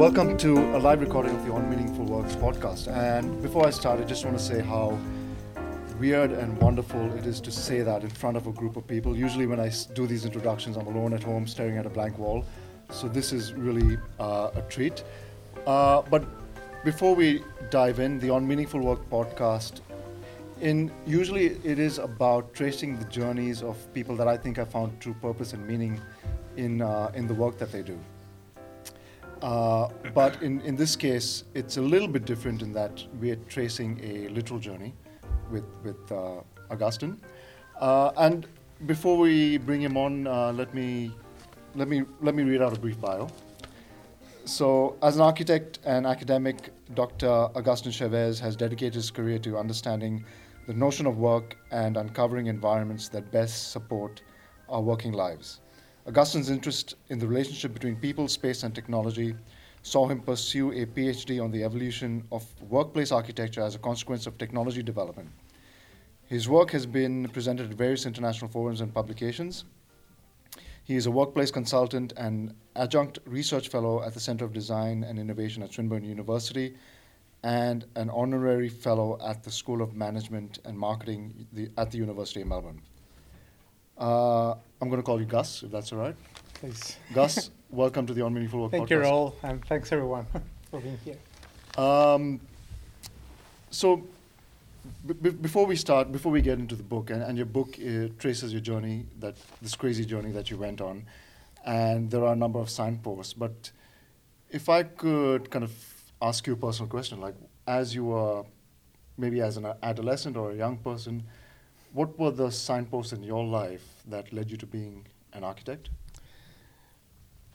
welcome to a live recording of the On Meaningful Works podcast. And before I start, I just want to say how weird and wonderful it is to say that in front of a group of people. Usually, when I do these introductions, I'm alone at home staring at a blank wall. So, this is really uh, a treat. Uh, but before we dive in, the On Meaningful Work podcast, in usually it is about tracing the journeys of people that I think have found true purpose and meaning in, uh, in the work that they do. Uh, but in, in this case, it's a little bit different in that we are tracing a literal journey with, with uh, Augustine. Uh, and before we bring him on, uh, let, me, let, me, let me read out a brief bio. So, as an architect and academic, Dr. Augustin Chavez has dedicated his career to understanding the notion of work and uncovering environments that best support our working lives. Augustine's interest in the relationship between people, space, and technology saw him pursue a PhD on the evolution of workplace architecture as a consequence of technology development. His work has been presented at various international forums and publications. He is a workplace consultant and adjunct research fellow at the Center of Design and Innovation at Swinburne University and an honorary fellow at the School of Management and Marketing at the University of Melbourne. Uh, I'm going to call you Gus, if that's all right. Please. Gus, welcome to the On Meaningful Work Thank podcast. Thank you, Raul, and thanks everyone for being here. Um, so, b- b- before we start, before we get into the book, and, and your book uh, traces your journey, that this crazy journey that you went on, and there are a number of signposts. But if I could kind of ask you a personal question, like as you were, maybe as an adolescent or a young person, what were the signposts in your life that led you to being an architect?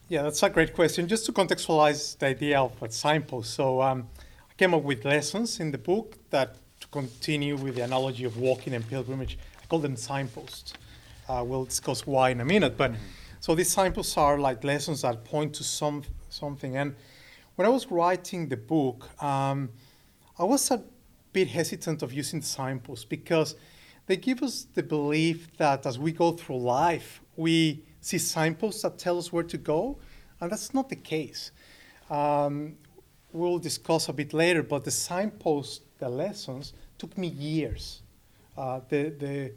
Yeah, that's a great question. Just to contextualize the idea of a signpost. So um, I came up with lessons in the book that, to continue with the analogy of walking and pilgrimage, I call them signposts. Uh, we'll discuss why in a minute. But so these signposts are like lessons that point to some something. And when I was writing the book, um, I was a bit hesitant of using signposts because they give us the belief that as we go through life, we see signposts that tell us where to go, and that's not the case. Um, we'll discuss a bit later, but the signposts, the lessons, took me years. Uh, the, the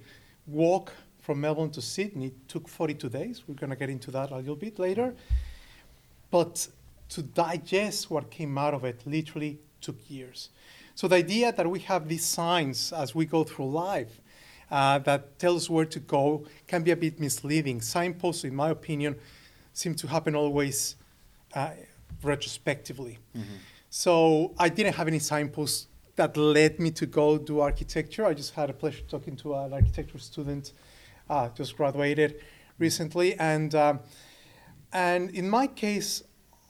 walk from Melbourne to Sydney took 42 days. We're going to get into that a little bit later. But to digest what came out of it literally took years. So the idea that we have these signs as we go through life uh, that tell us where to go can be a bit misleading. Signposts, in my opinion, seem to happen always uh, retrospectively. So I didn't have any signposts that led me to go do architecture. I just had a pleasure talking to an architecture student, uh, just graduated recently, and um, and in my case,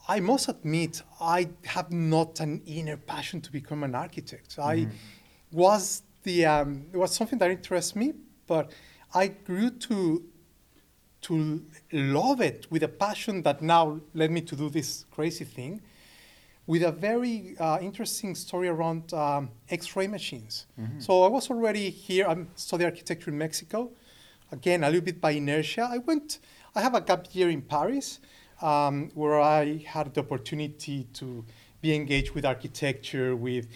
I must admit I have not an inner passion to become an architect. I was the um, it was something that interests me, but I grew to to love it with a passion that now led me to do this crazy thing with a very uh, interesting story around um, X-ray machines. So I was already here. I'm studying architecture in Mexico. Again, a little bit by inertia. I went. I have a gap year in Paris, um, where I had the opportunity to be engaged with architecture, with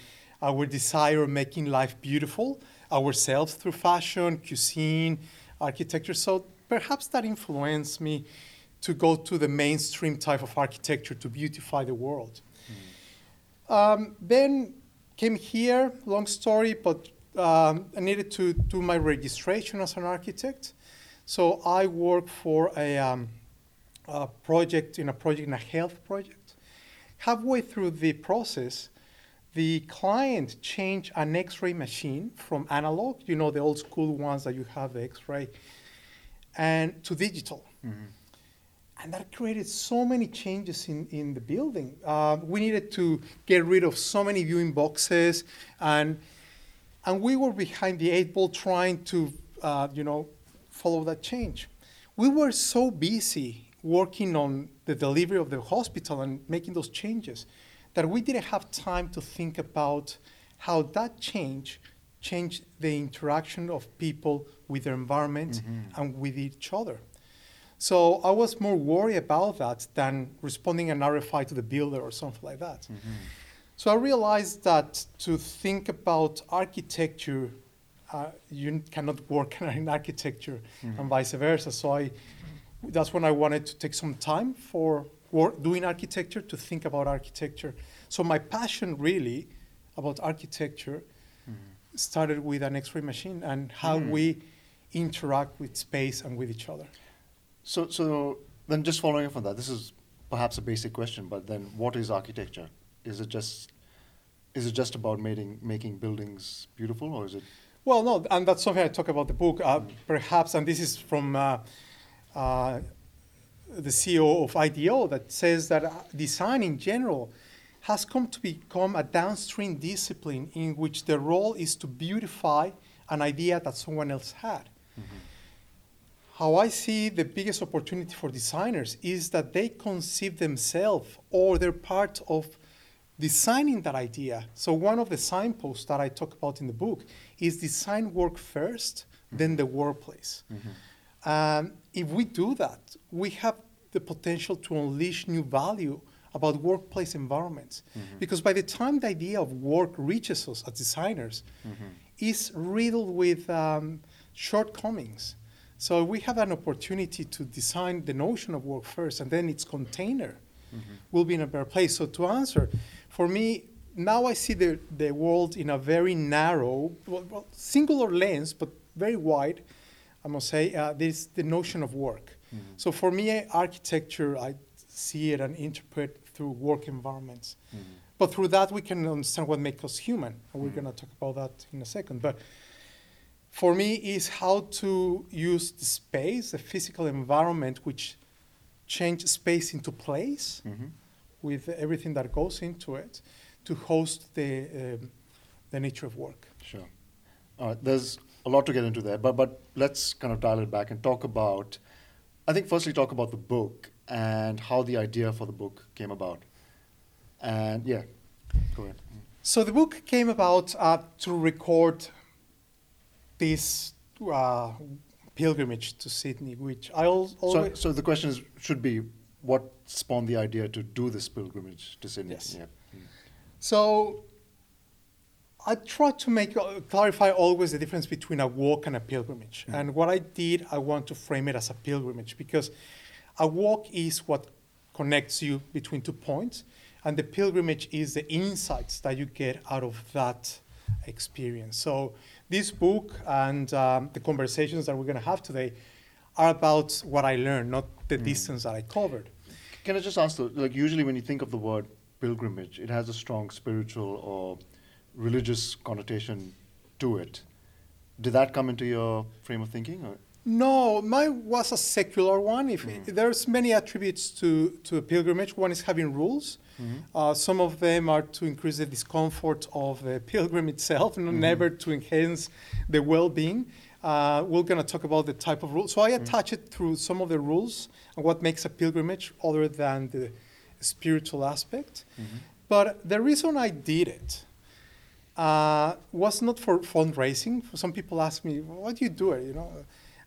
our desire of making life beautiful ourselves through fashion, cuisine, architecture. So perhaps that influenced me to go to the mainstream type of architecture to beautify the world. Um, then came here, long story, but um, I needed to do my registration as an architect. So I work for a, um, a project, in a project, in a health project. Halfway through the process, the client changed an X-ray machine from analog, you know, the old school ones that you have the X-ray, and to digital. And that created so many changes in, in the building. Uh, we needed to get rid of so many viewing boxes, and and we were behind the eight ball trying to, uh, you know, follow that change. We were so busy working on the delivery of the hospital and making those changes that we didn't have time to think about how that change changed the interaction of people with their environment mm-hmm. and with each other. So I was more worried about that than responding an RFI to the builder or something like that. Mm-hmm. So I realized that to think about architecture, uh, you cannot work in architecture mm-hmm. and vice versa. So I, that's when I wanted to take some time for work, doing architecture to think about architecture. So my passion really about architecture started with an X-ray machine and how Mm. we interact with space and with each other. So, so then just following up on that, this is perhaps a basic question, but then what is architecture? Is it just is it just about making making buildings beautiful, or is it? Well, no, and that's something I talk about the book. Uh, perhaps, and this is from uh, uh, the CEO of IDEO that says that uh, design in general has come to become a downstream discipline in which the role is to beautify an idea that someone else had. How I see the biggest opportunity for designers is that they conceive themselves or they're part of designing that idea. So one of the signposts that I talk about in the book is design work first, then the workplace. Um, if we do that, we have the potential to unleash new value about workplace environments. Mm-hmm. Because by the time the idea of work reaches us as designers, mm-hmm. is riddled with um, shortcomings. So we have an opportunity to design the notion of work first, and then its container mm-hmm. will be in a better place. So to answer, for me, now I see the, the world in a very narrow, well, singular lens, but very wide. I must say, uh, there's the notion of work. So for me, architecture, I see it and interpret through work environments. But through that, we can understand what makes us human, and we're going to talk about that in a second. But for me, is how to use the space, the physical environment, which change space into place Mhm. with everything that goes into it, to host the um, the nature of work. Sure. All right. There's a lot to get into there, but but let's kind of dial it back and talk about. I think firstly talk about the book and how the idea for the book came about. And yeah, go ahead. So the book came about uh, to record this uh, pilgrimage to Sydney, which I al- So, always. so the question is, should be what spawned the idea to do this pilgrimage to Sydney? Yes. Yeah. So I try to make uh, clarify always the difference between a walk and a pilgrimage. Mhm. And what I did, I want to frame it as a pilgrimage because a walk is what connects you between two points, and the pilgrimage is the insights that you get out of that experience. So this book and um, the conversations that we're going to have today are about what I learned, not the Mm. distance that I covered. Can I just ask, though, like usually when you think of the word pilgrimage, it has a strong spiritual or religious connotation to it. Did that come into your frame of thinking? Or? No, mine was a secular one. If Mm. there's many attributes to, to a pilgrimage, one is having rules. Mhm. Uh, some of them are to increase the discomfort of the pilgrim itself, and Mhm. never to enhance the well-being. Uh, we're going to talk about the type of rules. So I Mhm. attach it through some of the rules and what makes a pilgrimage, other than the spiritual aspect. Mhm. But the reason I did it uh, was not for fundraising. Some people ask me, "Why do you do it?" You know,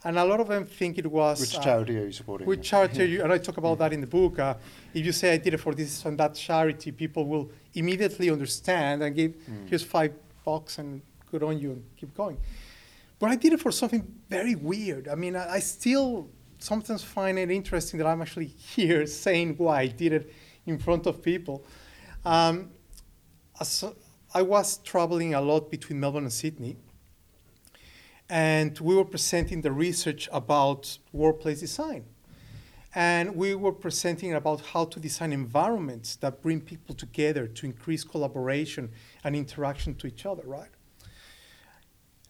and a lot of them think it was Which uh, charity are you supporting? which charity, are you, and I talk about that in the book. Uh, if you say I did it for this and that charity, people will immediately understand and give, Mm. here's five bucks and good on you and keep going. But I did it for something very weird. I mean, I, I still sometimes find it interesting that I'm actually here saying why I did it in front of people. Um, as I was traveling a lot between Melbourne and Sydney, and we were presenting the research about workplace design. And we were presenting about how to design environments that bring people together to increase collaboration and interaction to each other, right?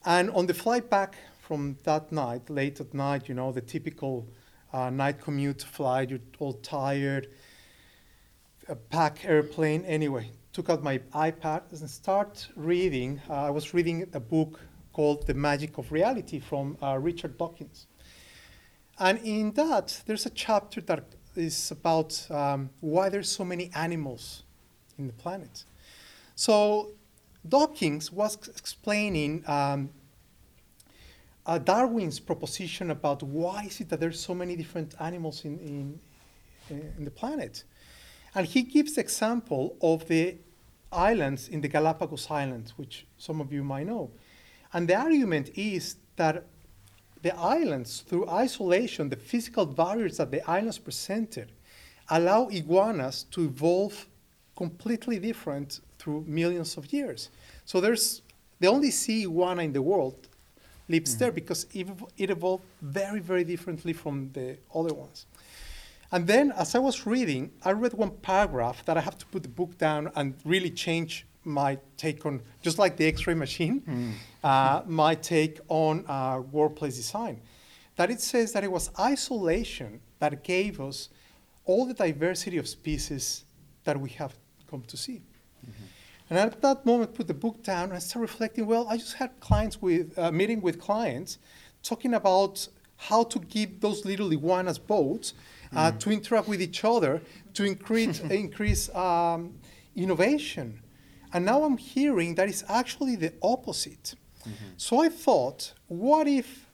And on the flight back from that night, late at night, you know, the typical uh, night commute flight, you're all tired, a pack airplane. Anyway, took out my iPad and start reading. Uh, I was reading a book called The Magic of Reality from uh, Richard Dawkins. And in that, there's a chapter that is about um, why there's so many animals in the planet. So Dawkins was explaining um, uh, Darwin's proposition about why is it that there's so many different animals in, in, in the planet. And he gives the example of the islands in the Galapagos Islands, which some of you might know. And the argument is that the islands, through isolation, the physical barriers that the islands presented, allow iguanas to evolve completely different through millions of years. So there's the only sea iguana in the world lives mm-hmm. there because it, it evolved very, very differently from the other ones. And then, as I was reading, I read one paragraph that I have to put the book down and really change my take on, just like the X ray machine, mm. uh, my take on uh, workplace design. That it says that it was isolation that gave us all the diversity of species that we have come to see. Mm-hmm. And at that moment, put the book down and I started reflecting. Well, I just had clients with uh, meeting with clients, talking about how to give those little iguanas boats uh, mm. to interact with each other to increase increase um, innovation. And now I'm hearing that it's actually the opposite. Mm-hmm. So I thought, what if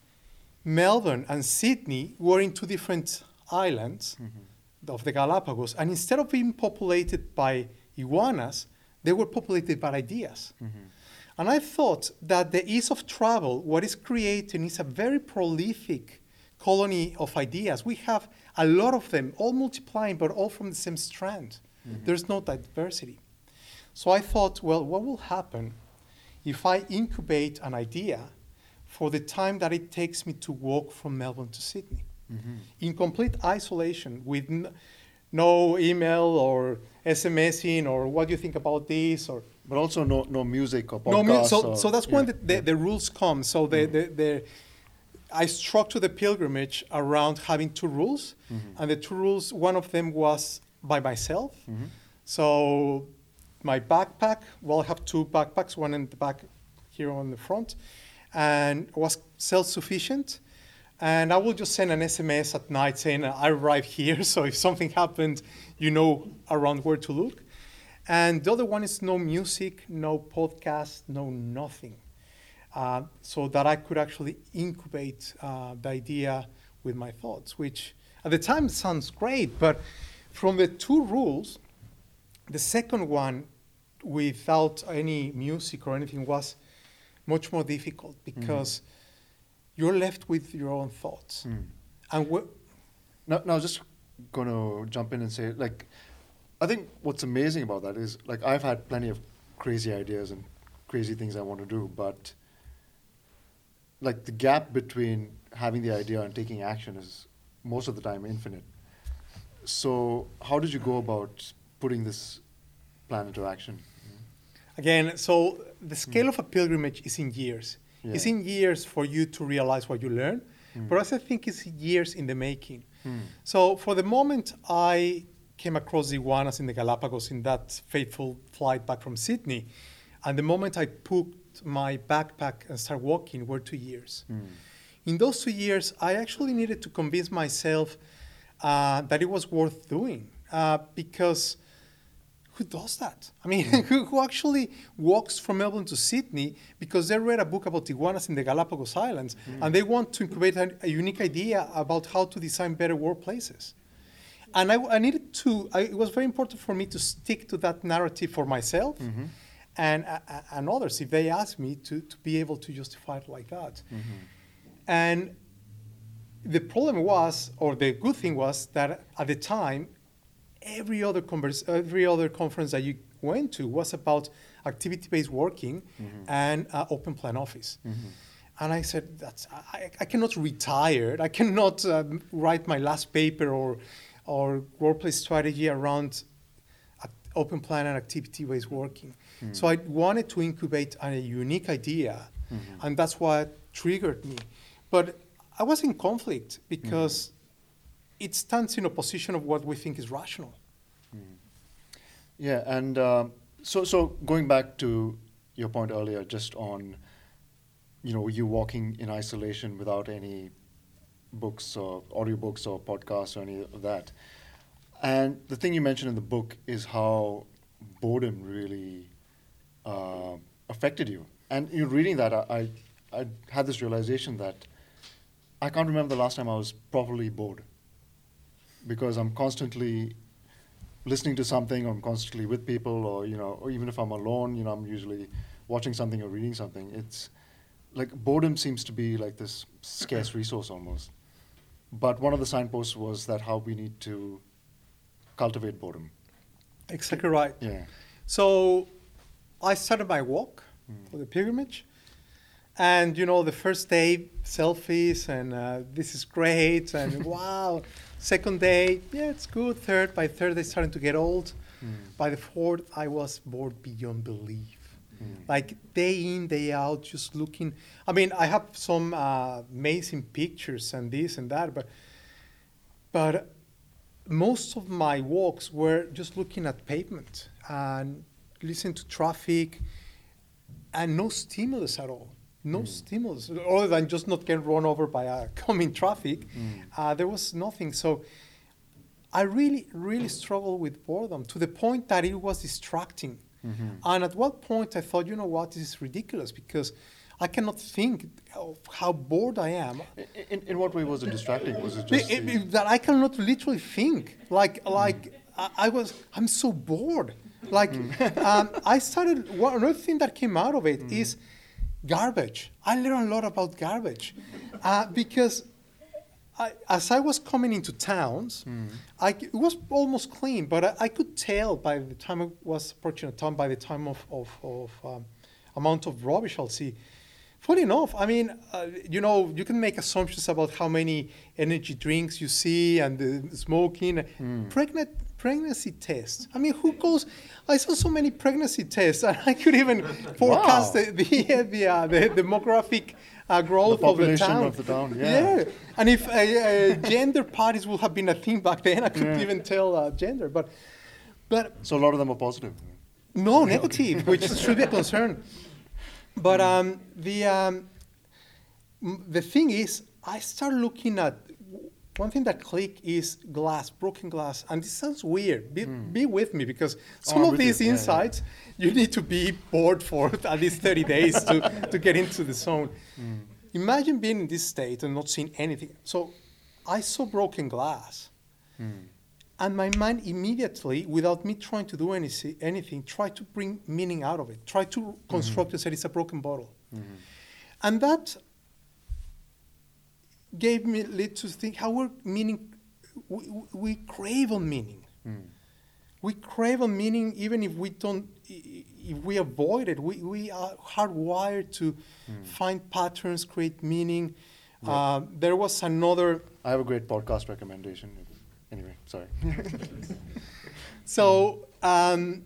Melbourne and Sydney were in two different islands mm-hmm. of the Galapagos, and instead of being populated by iguanas, they were populated by ideas. Mm-hmm. And I thought that the ease of travel, what is creating, is a very prolific colony of ideas. We have a lot of them, all multiplying, but all from the same strand. Mm-hmm. There's no diversity. So I thought, well, what will happen if I incubate an idea for the time that it takes me to walk from Melbourne to Sydney? Mm-hmm. In complete isolation, with n- no email or SMSing or what do you think about this or but also no no music or podcast. No, so, or, so that's yeah, when the, the, the, rules come. So the, mm-hmm. the, the I structured the pilgrimage around having two rules, mm-hmm. and the two rules, one of them was by myself. Mm-hmm. So my backpack, well, I have two backpacks, one in the back here on the front, and was self-sufficient. And I will just send an SMS at night saying I arrived here, so if something happened, you know around where to look. And the other one is no music, no podcast, no nothing uh, so that I could actually incubate uh, the idea with my thoughts, which at the time sounds great, but from the two rules, the second one, without any music or anything, was much more difficult mm-hmm. because mm you're left with your own thoughts. Mm. And wh- now, now, just going to jump in and say, like, I think what's amazing about that is, like, I've had plenty of crazy ideas and crazy things I want to do, but like the gap between having the idea and taking action is most of the time infinite. So how did you go about putting this plan into action? Again, so the scale mm. of a pilgrimage is in years. Yeah. It's in years for you to realize what you learn, mm. but also I think it's years in the making. Mm. So for the moment I came across the iguanas in the Galapagos in that fateful flight back from Sydney, and the moment I put my backpack and start walking were two years. Mm. In those two years, I actually needed to convince myself uh, that it was worth doing uh, because who does that? I mean, mm. who, who, actually walks from Melbourne to Sydney because they read a book about iguanas in the Galapagos Islands mm. and they want to incubate a, a, unique idea about how to design better workplaces. And I, I needed to, I, it was very important for me to stick to that narrative for myself. Mm-hmm and, uh, and others if they ask me to, to be able to justify it like that. Mm-hmm. And the problem was, or the good thing was, that at the time, every other, converse, every other conference that you went to was about activity based working mm-hmm. and uh, open plan office. Mm-hmm. And I said, That's, I, I cannot retire, I cannot um, write my last paper or, or workplace strategy around open plan and activity based working. Mm. So I wanted to incubate a unique idea, mm-hmm. and that's what triggered me. But I was in conflict because mm-hmm. it stands in opposition of what we think is rational. Mm. Yeah, and uh, so so going back to your point earlier, just on you know you walking in isolation without any books or audiobooks or podcasts or any of that. And the thing you mentioned in the book is how boredom really uh, affected you. And in reading that, I, I had this realization that I can't remember the last time I was properly bored because I'm constantly listening to something, or I'm constantly with people, or you know, or even if I'm alone, you know, I'm usually watching something or reading something. It's like boredom seems to be like this scarce resource almost. But one of the signposts was that how we need to cultivate boredom. Exactly right. Yeah. So I started my walk for the pilgrimage. And you know, the first day, selfies, and uh, this is great, and wow. Second day, yeah, it's good. Third, by third, they starting to get old. By the fourth, I was bored beyond belief. Like day in, day out, just looking. I mean, I have some uh, amazing pictures and this and that, but but most of my walks were just looking at pavement and listening to traffic and no stimulus at all. No mm. stimulus other than just not getting run over by a coming traffic. Mm. Uh, there was nothing. So I really, really struggled with boredom to the point that it was distracting. Mm-hmm. And at what point I thought, you know what, this is ridiculous because I cannot think of how bored I am In, in, what way was it distracting? Was it just it- it- that I cannot literally think. Like, like I, I was, I'm so bored. Like, um, I started. One another thing that came out of it is garbage. I learned a lot about garbage uh, because I, as I was coming into towns, I, it was almost clean, but I, I could tell by the time I was approaching a town, by the time of, of, of um, amount of rubbish I'll see. Funny enough, I mean, uh, you know, you can make assumptions about how many energy drinks you see and the smoking. Pregnant pregnancy tests. I mean, who goes? I saw so many pregnancy tests, and I could even forecast Wow. the the, the, uh, the demographic uh, growth population of the town. of the town, yeah. and if uh, uh, gender parties would have been a thing back then, I could Yeah. even tell uh, gender. But, but so a lot of them are positive. no, negative, which should be a concern. But um, the um, the thing is, I started looking at one thing that clicked is glass, broken glass, and this sounds weird. Be, hmm. be with me because oh, some I'm of with you. these Yeah, yeah. insights you need to be bored for at least 30 days to, to get into the zone. Hmm. Imagine being in this state and not seeing anything. So I saw broken glass. Hmm. And my mind immediately, without me trying to do any, anything, tried to bring meaning out of it, tried to construct and said it's a broken bottle. And that gave me lead to think how we're meaning, we, we- crave on meaning. We crave on meaning even if we don't, if we avoid it. We, we are hardwired to find patterns, create meaning. Uh, there was another I have a great podcast recommendation. Anyway, sorry. So, um,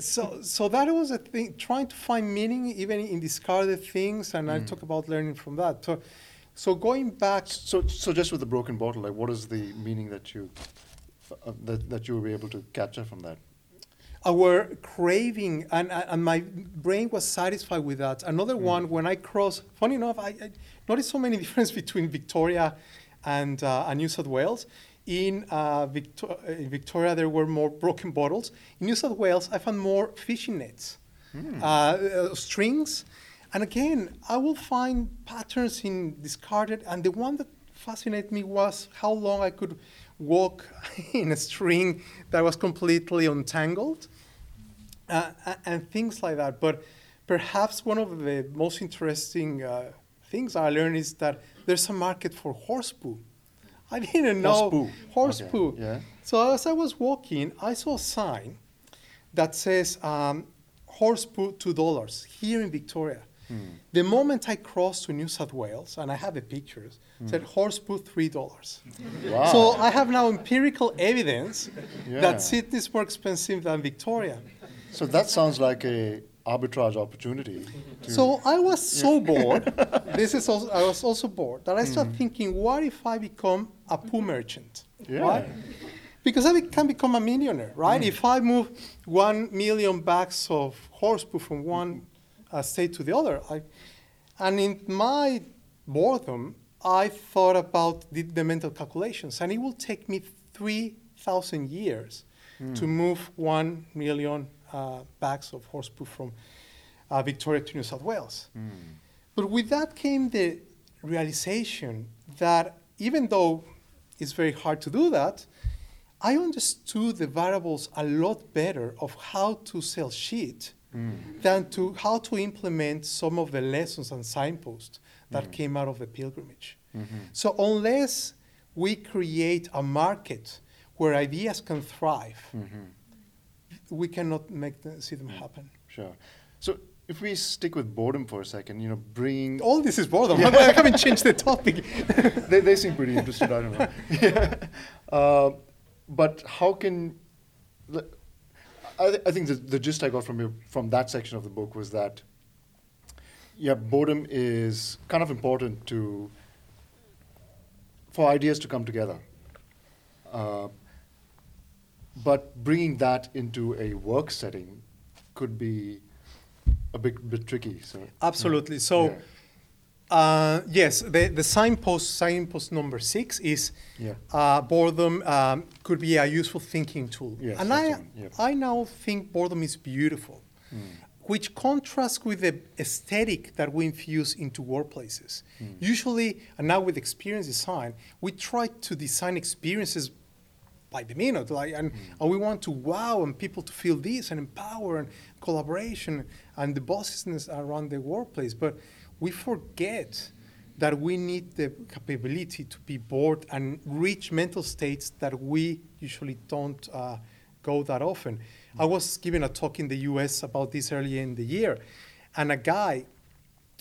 so, so that was a thing, trying to find meaning even in discarded things, and I talk about learning from that. So, so going back, so, so just with the broken bottle, like, what is the meaning that you uh, that that you were able to capture from that? our craving, and, and my brain was satisfied with that. Another one, when I crossed, funny enough, I, I noticed so many difference between Victoria and, uh, and New South Wales. In, uh, Victor- uh, in Victoria, there were more broken bottles. In New South Wales, I found more fishing nets, uh, uh, strings. And again, I will find patterns in discarded. And the one that fascinated me was how long I could walk in a string that was completely untangled uh, and things like that. But perhaps one of the most interesting uh, things I learned is that there's a market for horse poo. I didn't know Horse poo. horse Okay, poo. yeah. So as I was walking, I saw a sign that says um, horse poo two dollars here in Victoria. Hmm. The moment I crossed to New South Wales, and I have the pictures, said horse poo three dollars. Hmm. Wow. So I have now empirical evidence Yeah. that Sydney is more expensive than Victoria. So that sounds like a arbitrage opportunity. So I was so bored. This is also I was also bored that I started thinking, what if I become a poo merchant? Yeah. Right? Because I be- can become a millionaire, right? If I move one million bags of horse poo from one uh, state to the other, I, and in my boredom, I thought about the, the mental calculations, and it will take me three thousand years to move one million uh, bags of horse poo from uh, Victoria to New South Wales. But with that came the realization that even though it's very hard to do that, I understood the variables a lot better of how to sell shit mm. than to how to implement some of the lessons and signposts that mm. came out of the pilgrimage. Mm-hmm. So unless we create a market where ideas can thrive, mm-hmm. we cannot make them, see them happen. Sure. So if we stick with boredom for a second, you know, bring all this is boredom. Yeah. I haven't changed the topic. they, they seem pretty interested. I don't know. yeah. Uh, but how can I, th- I think the, the gist I got from you from that section of the book was that yeah, boredom is kind of important to for ideas to come together. Uh, but bringing that into a work setting could be a bit, bit tricky. So absolutely. Yeah. So. Yeah. Uh, yes, the, the signpost, signpost number six is yeah. uh, boredom um, could be a useful thinking tool. Yes, and I, I now think boredom is beautiful, mm. which contrasts with the aesthetic that we infuse into workplaces. Mm. Usually, and now with experience design, we try to design experiences by the minute, like, and, mm. and we want to wow and people to feel this and empower and collaboration and the bossiness around the workplace. But we forget that we need the capability to be bored and reach mental states that we usually don't uh, go that often. Mm-hmm. I was giving a talk in the US about this earlier in the year, and a guy,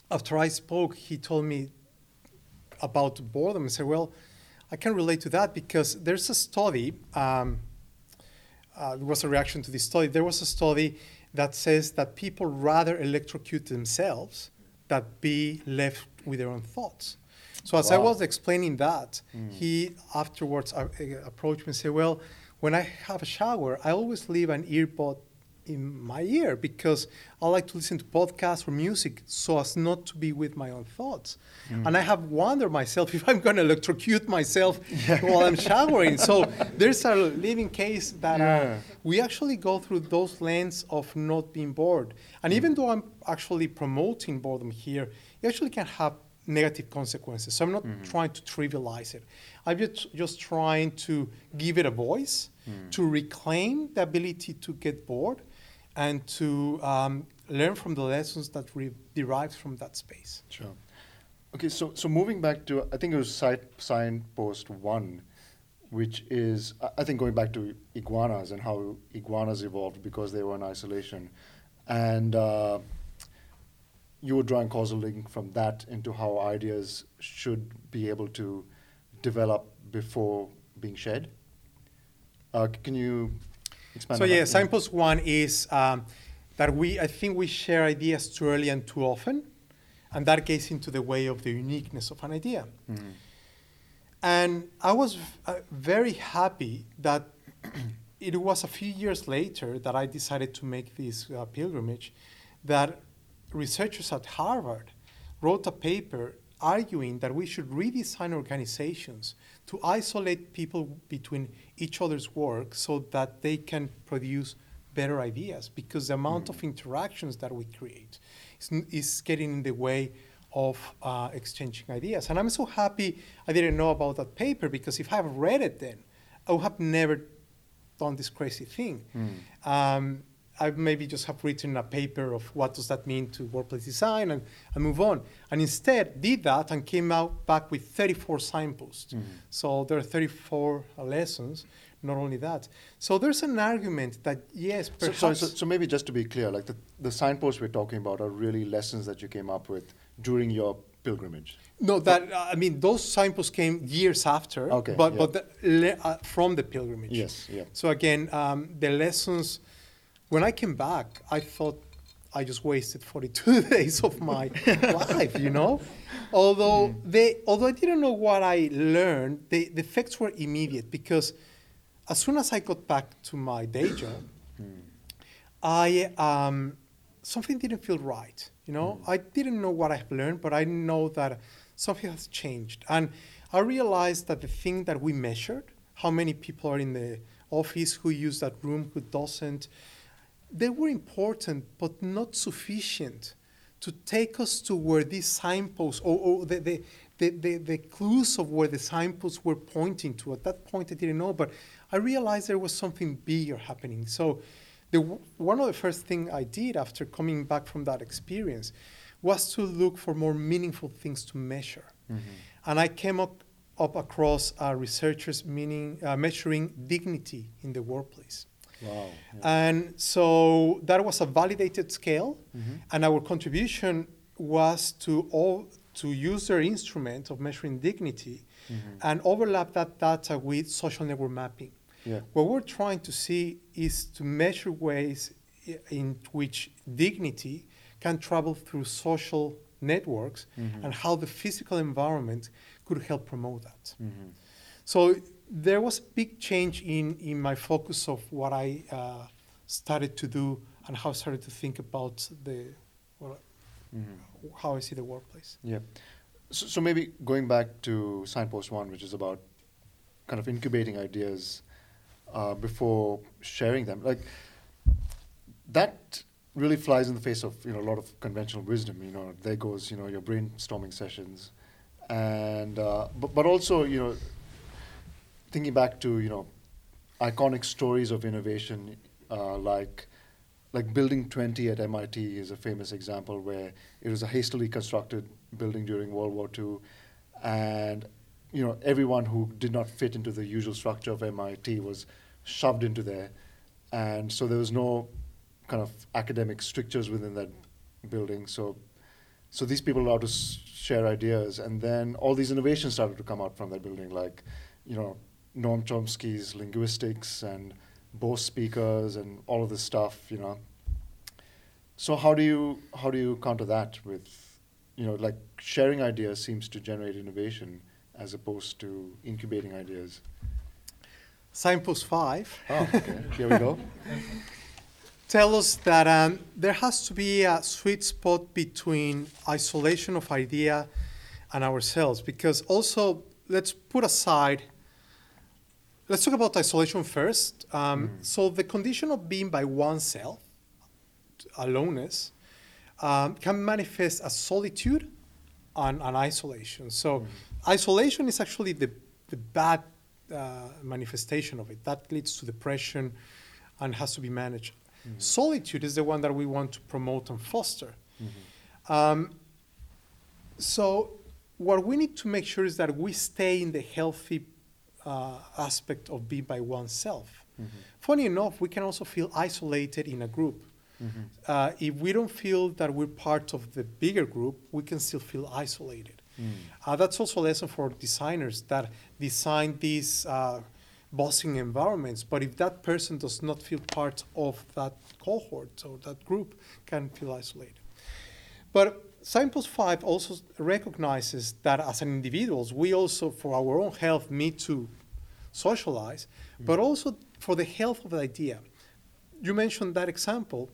after I spoke, he told me about boredom and said, Well, I can relate to that because there's a study, um, uh, there was a reaction to this study. There was a study that says that people rather electrocute themselves that be left with their own thoughts. So as wow. I was explaining that, mm. he afterwards uh, approached me and said, "Well, when I have a shower, I always leave an earbud in my ear because I like to listen to podcasts or music so as not to be with my own thoughts. Mm. And I have wondered myself if I'm going to electrocute myself while I'm showering. So there's a living case that uh, yeah. uh, we actually go through those lanes of not being bored. And mm. even though I'm actually promoting boredom here, it actually can have negative consequences. So I'm not mm-hmm. trying to trivialize it. I'm just, just trying to give it a voice, mm. to reclaim the ability to get bored, and to um, learn from the lessons that we derived from that space. Sure. Okay, so so moving back to I think it was site signpost one, which is I think going back to iguanas and how iguanas evolved because they were in isolation, and uh, you were drawing a causal link from that into how ideas should be able to develop before being shared. Uh, can you Expand so yeah, signpost one is um, that we, I think we share ideas too early and too often, and that gets into the way of the uniqueness of an idea. Mm-hmm. And I was uh, very happy that it was a few years later that I decided to make this uh, pilgrimage, that researchers at Harvard wrote a paper arguing that we should redesign organizations to isolate people between each other's work so that they can produce better ideas because the amount mm. of interactions that we create is, is, getting in the way of uh, exchanging ideas. And I'm so happy I didn't know about that paper because if I have read it then, I would have never done this crazy thing. Mm. Um, I maybe just have written a paper of what does that mean to workplace design and, and move on. And instead did that and came out back with 34 signposts. Mm-hmm. So there are 34 lessons, not only that. So there's an argument that yes, perhaps. So, so, so, so maybe just to be clear, like the, the signposts we're talking about are really lessons that you came up with during your pilgrimage. No, that I mean those signposts came years after, okay, but yeah. but the, uh, from the pilgrimage. Yes, yeah. So again, um, the lessons when I came back, I thought I just wasted 42 days of my life, you know? Although mm. they, although I didn't know what I learned, the, the effects were immediate because as soon as I got back to my day job, mm. I um, something didn't feel right. You know, mm. I didn't know what I have learned, but I know that something has changed, and I realized that the thing that we measured, how many people are in the office who use that room, who doesn't, they were important, but not sufficient to take us to where these signposts or, or the, the, the, the, the clues of where the signposts were pointing to. At that point, I didn't know, but I realized there was something bigger happening. So, the, one of the first things I did after coming back from that experience was to look for more meaningful things to measure. Mm-hmm. And I came up, up across uh, researchers meaning, uh, measuring dignity in the workplace. Wow. yeah. And so that was a validated scale, Mhm. and our contribution was to all to use their instrument of measuring dignity Mhm. and overlap that data with social network mapping. Yeah. What we're trying to see is to measure ways in which dignity can travel through social networks Mhm. and how the physical environment could help promote that. Mhm. So there was a big change in, in my focus of what I uh, started to do and how I started to think about the well, Mhm. how I see the workplace. Yeah. So, so maybe going back to signpost one, which is about kind of incubating ideas uh, before sharing them, like that really flies in the face of you know a lot of conventional wisdom. You know, there goes you know your brainstorming sessions, and uh, but but also you know thinking back to you know iconic stories of innovation uh, like like building 20 at MIT is a famous example where it was a hastily constructed building during World War II and you know everyone who did not fit into the usual structure of MIT was shoved into there. And so there was no kind of academic strictures within that building. So so these people allowed to s- share ideas. And then all these innovations started to come out from that building like you know Noam Chomsky's linguistics and Bose speakers and all of this stuff, you know. So how do you how do you counter that with, you know, like sharing ideas seems to generate innovation as opposed to incubating ideas. Signpost five Oh, okay. Here we go. tell us that um, there has to be a sweet spot between isolation of idea and ourselves because also let's put aside let's talk about isolation first. Um, so the condition of being by oneself aloneness um, can manifest as solitude and, and isolation. So isolation is actually the, the bad uh, manifestation of it. That leads to depression and has to be managed. Solitude is the one that we want to promote and foster. Um, so what we need to make sure is that we stay in the healthy uh, aspect of being by oneself. Funny enough, we can also feel isolated in a group. Uh, if we don't feel that we're part of the bigger group, we can still feel isolated. Uh, that's also a lesson for designers that design these uh, bossing environments. But if that person does not feel part of that cohort or that group, can feel isolated. But Signpost 5 also recognizes that as an individuals, we also, for our own health, need to socialize, but also for the health of the idea. You mentioned that example.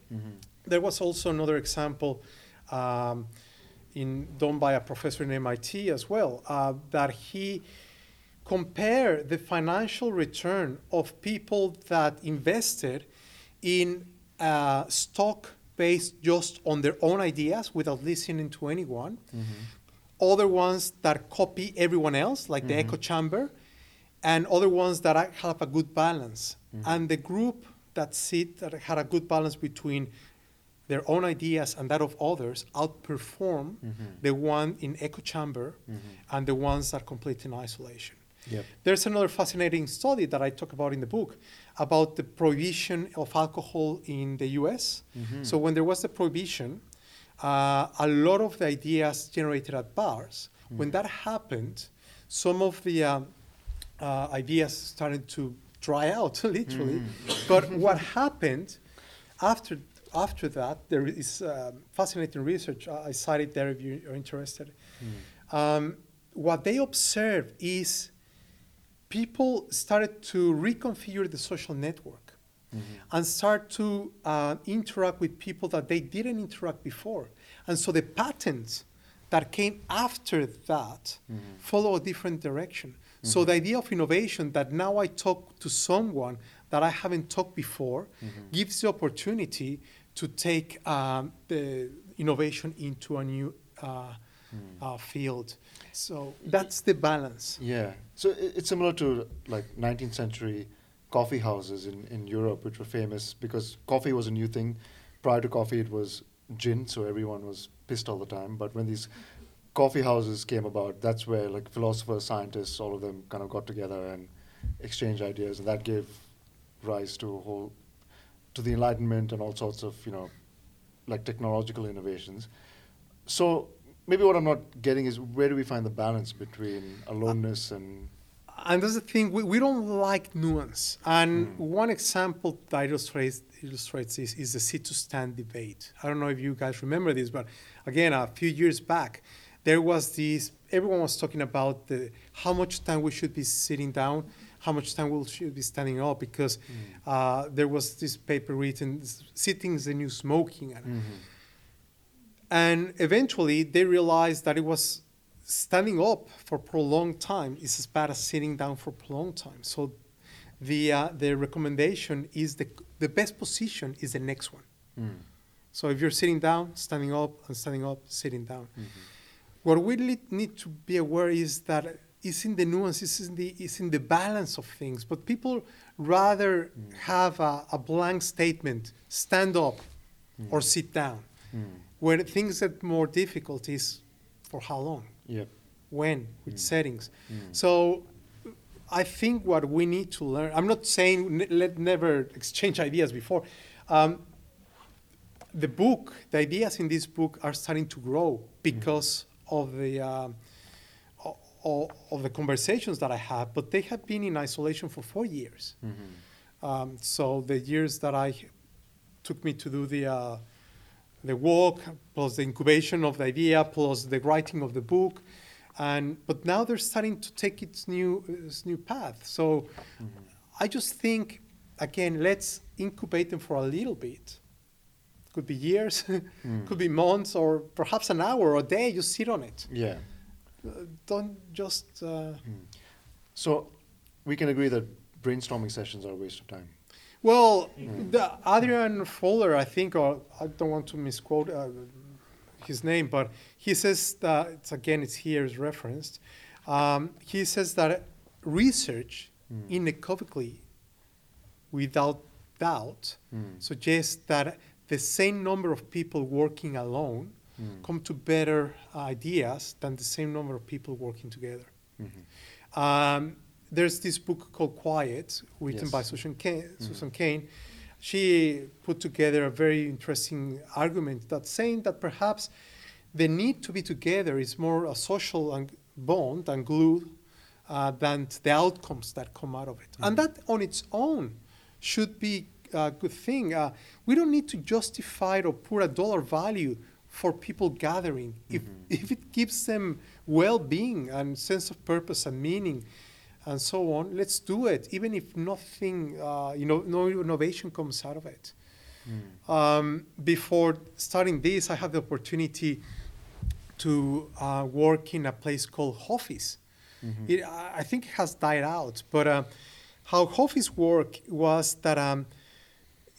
There was also another example um, in, done by a professor in MIT as well, uh, that he compared the financial return of people that invested in uh, stock based just on their own ideas without listening to anyone. Mm-hmm. Other ones that copy everyone else, like the mm-hmm. echo chamber, and other ones that have a good balance. Mm-hmm. And the group that sit that had a good balance between their own ideas and that of others outperform the one in echo chamber and the ones that are complete in isolation. Yep. There's another fascinating study that I talk about in the book about the prohibition of alcohol in the US. So, when there was the prohibition, uh, a lot of the ideas generated at bars, when that happened, some of the um, uh, ideas started to dry out, literally. But what happened after, after that, there is um, fascinating research. I I cited there if you are interested. Um, what they observed is people started to reconfigure the social network and start to uh, interact with people that they didn't interact before. And so the patterns that came after that follow a different direction. So the idea of innovation that now I talk to someone that I haven't talked before gives the opportunity to take um, the, innovation into a new uh. Uh, field. So that's the balance. Yeah. So i- it's similar to like 19th century coffee houses in, in Europe, which were famous because coffee was a new thing. Prior to coffee, it was gin, so everyone was pissed all the time. But when these coffee houses came about, that's where like philosophers, scientists, all of them kind of got together and exchanged ideas, and that gave rise to a whole to the Enlightenment and all sorts of you know like technological innovations. So maybe what I'm not getting is where do we find the balance between aloneness and And that's the thing, we, we don't like nuance. And Mm. one example that illustrates, illustrates this is the sit to stand debate. I don't know if you guys remember this, but again, a few years back, there was this, everyone was talking about the, how much time we should be sitting down, how much time we should be standing up, because uh, there was this paper written, sitting is the new smoking. And, and eventually they realized that it was standing up for prolonged time is as bad as sitting down for prolonged time. So the, uh, the recommendation is the, the best position is the next one. Mm. So if you're sitting down, standing up, and standing up, sitting down. Mhm. What we really need to be aware is that it's in the nuance, it's in the, it's in the balance of things. But people rather Mm. have a, a blank statement, stand up or Mm. sit down. Mm. Where things get more difficult is for how long, Yep. when, which Mm. settings. Mm. So I think what we need to learn, I'm not saying ne- let never exchange ideas before. Um, the book, the ideas in this book are starting to grow because of the o- o- of the conversations that I have, but they have been in isolation for four years. Mhm. Um, so the years that I took me to do the uh, the walk, plus the incubation of the idea, plus the writing of the book, and but now they're starting to take its new its new path. So Mhm. I just think again, let's incubate them for a little bit. Could be years, Mm. could be months, or perhaps an hour or a day. You sit on it. Yeah. Uh, don't just. Uh, Mm. So we can agree that brainstorming sessions are a waste of time. Well, the Adrian Fuller, I think, or I don't want to misquote uh, his name, but he says that it's, again, it's here is referenced. Um, he says that research, Mm. unequivocally, without doubt, Mm. suggests that the same number of people working alone Mm. come to better ideas than the same number of people working together. Mhm. Um, there's this book called Quiet, written Yes. by Susan Mhm. Susan Cain. She put together a very interesting argument that saying that perhaps the need to be together is more a social and bond and glue uh, than the outcomes that come out of it. And Mhm. that on its own should be a good thing. Uh, we don't need to justify or put a dollar value for people gathering. If, Mhm. if it gives them well-being and sense of purpose and meaning and so on, let's do it, even if nothing, uh, you know, no innovation comes out of it. Mm. Um, before starting this, I had the opportunity to uh, work in a place called Hoffice. Mhm. It, I I think it has died out, but uh, how Hoffice worked was that um,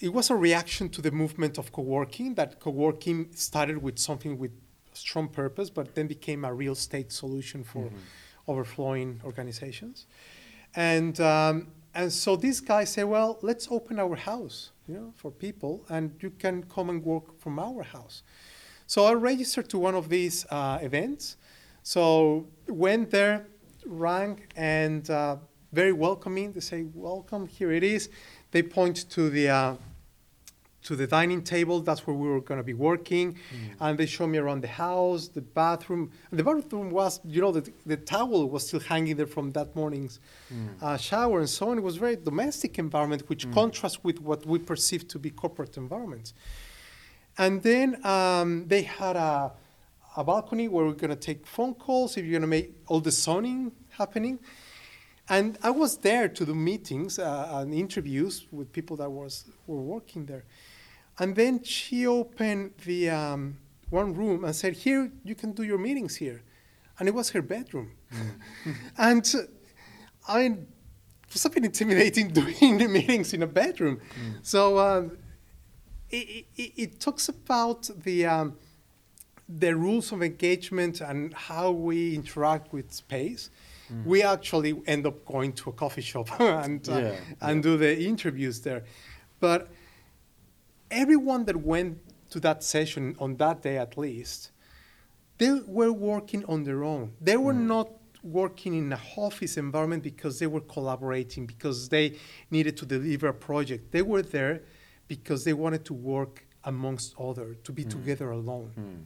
it was a reaction to the movement of co-working. That co-working started with something with strong purpose, but then became a real estate solution for Mhm. Overflowing organizations. And um, and so these guys say, well, let's open our house, you know, for people, and you can come and work from our house. So I registered to one of these uh, events. So went there, rang, and uh, very welcoming. They say, "Welcome, here it is." They point to the uh, to the dining table. That's where we were going to be working, and they show me around the house, the bathroom. And the bathroom was, you know, the, the towel was still hanging there from that morning's Mm. uh, shower and so on. It was a very domestic environment, which Mm. contrasts with what we perceive to be corporate environments. And then um, they had a, a balcony where we're going to take phone calls if you're going to make all the zoning happening. And I was there to do meetings uh, and interviews with people that was were working there. And then she opened the um, one room and said, "Here you can do your meetings here," and it was her bedroom. and uh, I mean, it was a bit intimidating doing the meetings in a bedroom. So um, it, it, it talks about the um, the rules of engagement and how we interact with space, we actually end up going to a coffee shop and uh, Yeah, and do the interviews there. But everyone that went to that session on that day at least, they were working on their own. They were mm. not working in a office environment because they were collaborating, because they needed to deliver a project. They were there because they wanted to work amongst others, to be mm. together alone. Mm.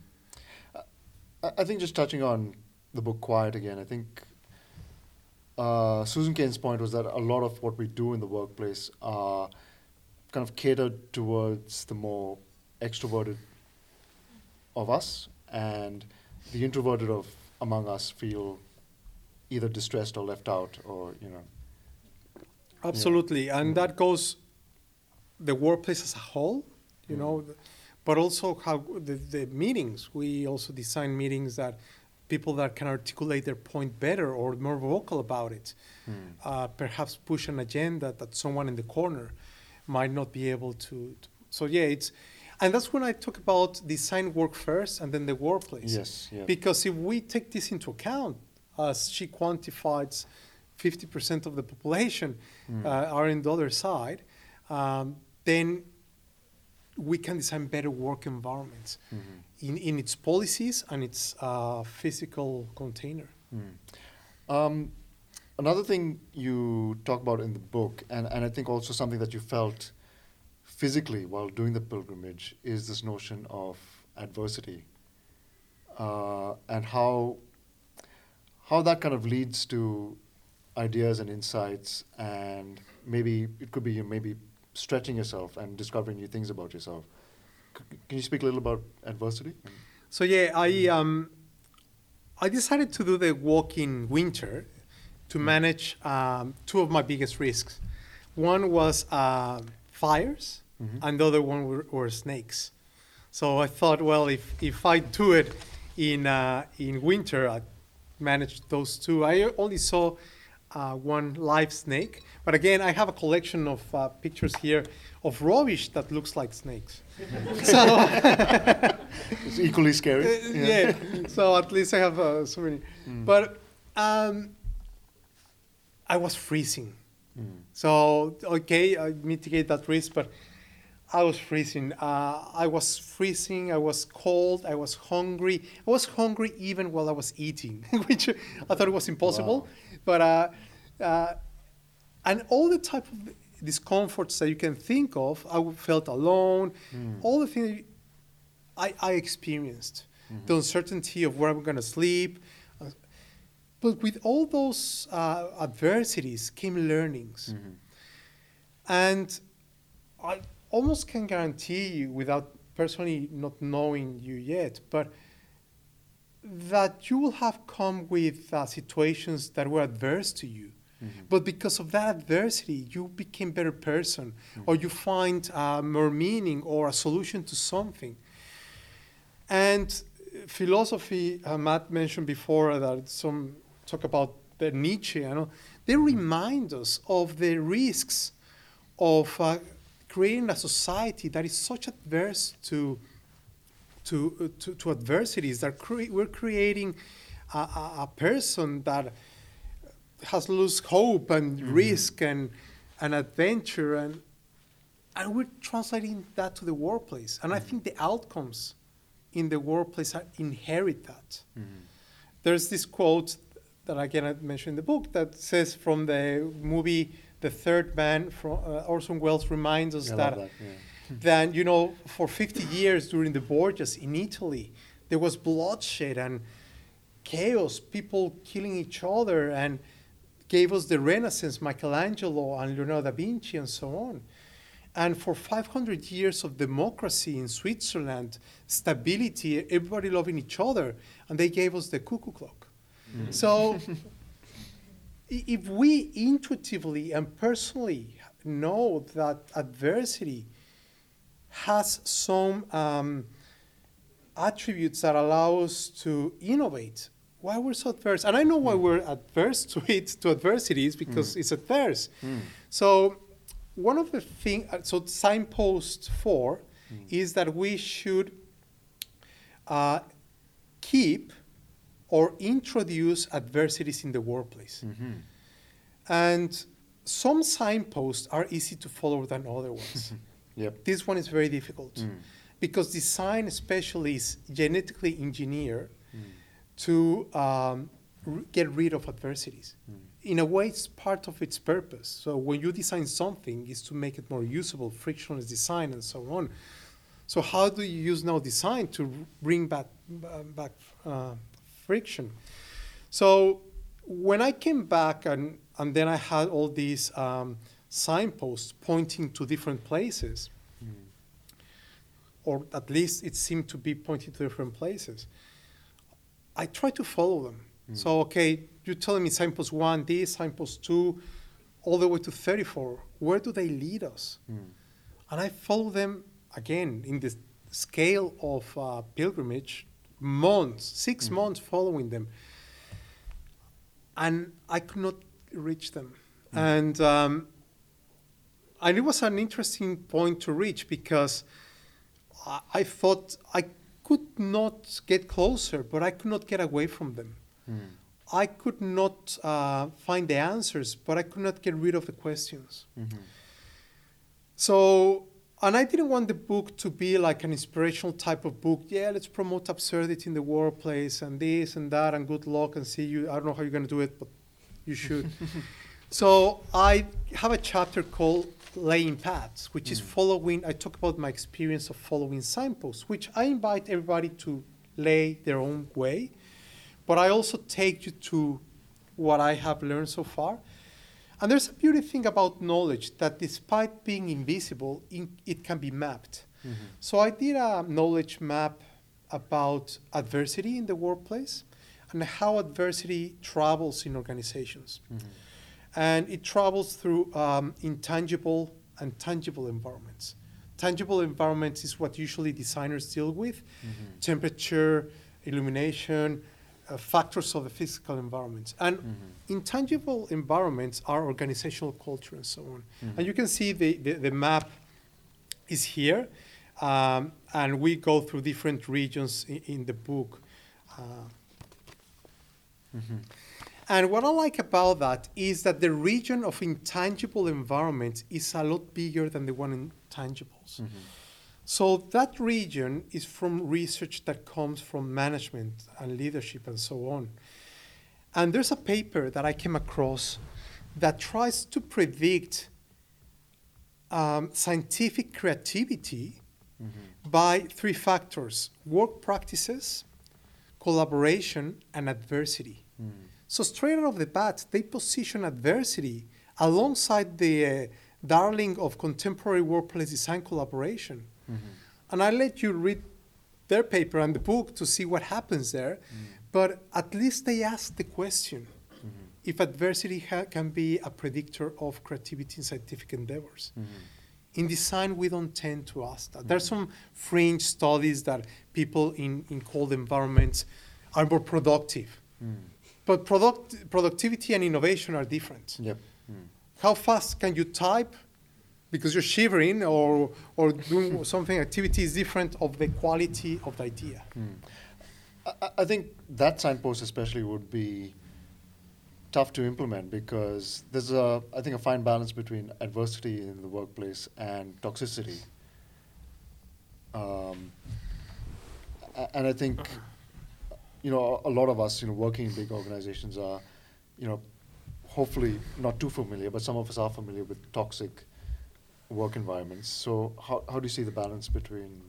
Uh, I I think just touching on the book Quiet again, I think uh, Susan Cain's point was that a lot of what we do in the workplace are kind of catered towards the more extroverted of us, and the introverted of among us feel either distressed or left out, or you know. Absolutely, and that goes the workplace as a whole, you know, but also how the, the meetings. We also design meetings that people that can articulate their point better or more vocal about it, uh, perhaps push an agenda that someone in the corner might not be able to. to so yeah, it's, and that's when I talk about design work first and then the workplace. Yes, yeah. Because if we take this into account, as she quantifies, 50% of the population uh, are in the other side, um, then we can design better work environments in, in its policies and its uh, physical container. Um, another thing you talk about in the book, and, and I think also something that you felt physically while doing the pilgrimage, is this notion of adversity uh, and how how that kind of leads to ideas and insights, and maybe it could be you maybe stretching yourself and discovering new things about yourself. Can you speak a little about adversity? So yeah, I um, I decided to do the walk in winter to manage um, two of my biggest risks. One was uh, fires, and the other one were, were snakes. So I thought, well, if if I do it in uh, in winter, I manage those two. I only saw uh, one live snake, but again, I have a collection of uh, pictures here of rubbish that looks like snakes. so. It's equally scary. Uh, yeah. so at least I have uh, so many. But um, I was freezing. So okay, I mitigate that risk, but I was freezing. Uh, I was freezing. I was cold. I was hungry. I was hungry even while I was eating, which I thought it was impossible. Wow. But uh, uh, and all the type of discomforts that you can think of, I felt alone. All the things I, I experienced the uncertainty of where I'm going to sleep. Uh, but with all those uh, adversities came learnings. And I almost can guarantee you, without personally not knowing you yet, but that you will have come with uh, situations that were adverse to you. But because of that adversity, you became a better person, or you find uh, more meaning or a solution to something. And philosophy, uh, Matt mentioned before that some talk about the Nietzsche, you know, they remind us of the risks of uh, creating a society that is such adverse to to uh, to, to adversities that cre- we're creating a, a, a person that has lost hope and risk and and adventure and and we're translating that to the workplace. And I think the outcomes in the workplace are inherit that. There's this quote that I cannot mention in the book that says from the movie The Third Man, from uh, Orson Welles reminds us I that that. Yeah. then you know for 50 years during the Borgias in Italy, there was bloodshed and chaos, people killing each other, and gave us the Renaissance, Michelangelo and Leonardo da Vinci, and so on. And for 500 years of democracy in Switzerland, stability, everybody loving each other, and they gave us the cuckoo clock. Mm-hmm. So, if we intuitively and personally know that adversity has some um, attributes that allow us to innovate. Why we're so adverse, and I know why mm. we're adverse to it, to adversities, because mm. it's adverse. Mm. So, one of the things, uh, so signpost four is that we should uh, keep or introduce adversities in the workplace. Mm-hmm. And some signposts are easy to follow than other ones. Yep. this one is very difficult Mm. because design, especially, is genetically engineered Mm. to um, r- get rid of adversities. Mm. In a way, it's part of its purpose. So when you design something, is to make it more usable, frictionless design, and so on. So how do you use now design to bring back back uh, friction? So when I came back and and then I had all these um, signposts pointing to different places, Mm. or at least it seemed to be pointing to different places. I try to follow them. Mm. So, okay, you're telling me signpost one, this, signpost two, all the way to 34. Where do they lead us? Mm. And I follow them again in the scale of uh, pilgrimage, months, six Mm. months following them. And I could not reach them. Mm. And, um, and it was an interesting point to reach because I, I thought I could not get closer, but I could not get away from them. Mm. I could not uh, find the answers, but I could not get rid of the questions. Mhm. So, and I didn't want the book to be like an inspirational type of book. Yeah, let's promote absurdity in the workplace and this and that and good luck and see you. I don't know how you're going to do it, but you should. so, I have a chapter called Laying Paths, which is Mm. following, I talk about my experience of following signposts, which I invite everybody to lay their own way. But I also take you to what I have learned so far. And there's a beauty thing about knowledge that despite being invisible, in, it can be mapped. Mhm. So I did a knowledge map about adversity in the workplace and how adversity travels in organizations. Mhm. And it travels through um, intangible and tangible environments. Tangible environments is what usually designers deal with Mhm. temperature, illumination, uh, factors of the physical environments. And Mhm. intangible environments are organizational culture and so on. Mhm. And you can see the, the, the map is here. Um, and we go through different regions in, in the book. Uh, Mhm. and what I like about that is that the region of intangible environments is a lot bigger than the one in tangibles. So that region is from research that comes from management and leadership and so on. And there's a paper that I came across that tries to predict um, scientific creativity Mhm. by three factors work practices, collaboration, and adversity. Mm. So straight out of the bat, they position adversity alongside the uh, darling of contemporary workplace design collaboration. Mhm. And I let you read their paper and the book to see what happens there. Mm. But at least they ask the question Mhm. if adversity ha- can be a predictor of creativity in scientific endeavors. Mhm. In design, we don't tend to ask that. There's some fringe studies that people in, in cold environments are more productive. Mm. But product, productivity and innovation are different. Yep. Mm. How fast can you type? Because you're shivering or, or doing something, activity is different of the quality of the idea. Mm. I, I- think that signpost especially would be tough to implement because there's a I think a fine balance between adversity in the workplace and toxicity. Um, and I think you know a lot of us you know working in big organizations are you know hopefully not too familiar, but some of us are familiar with toxic work environments. So how how do you see the balance between,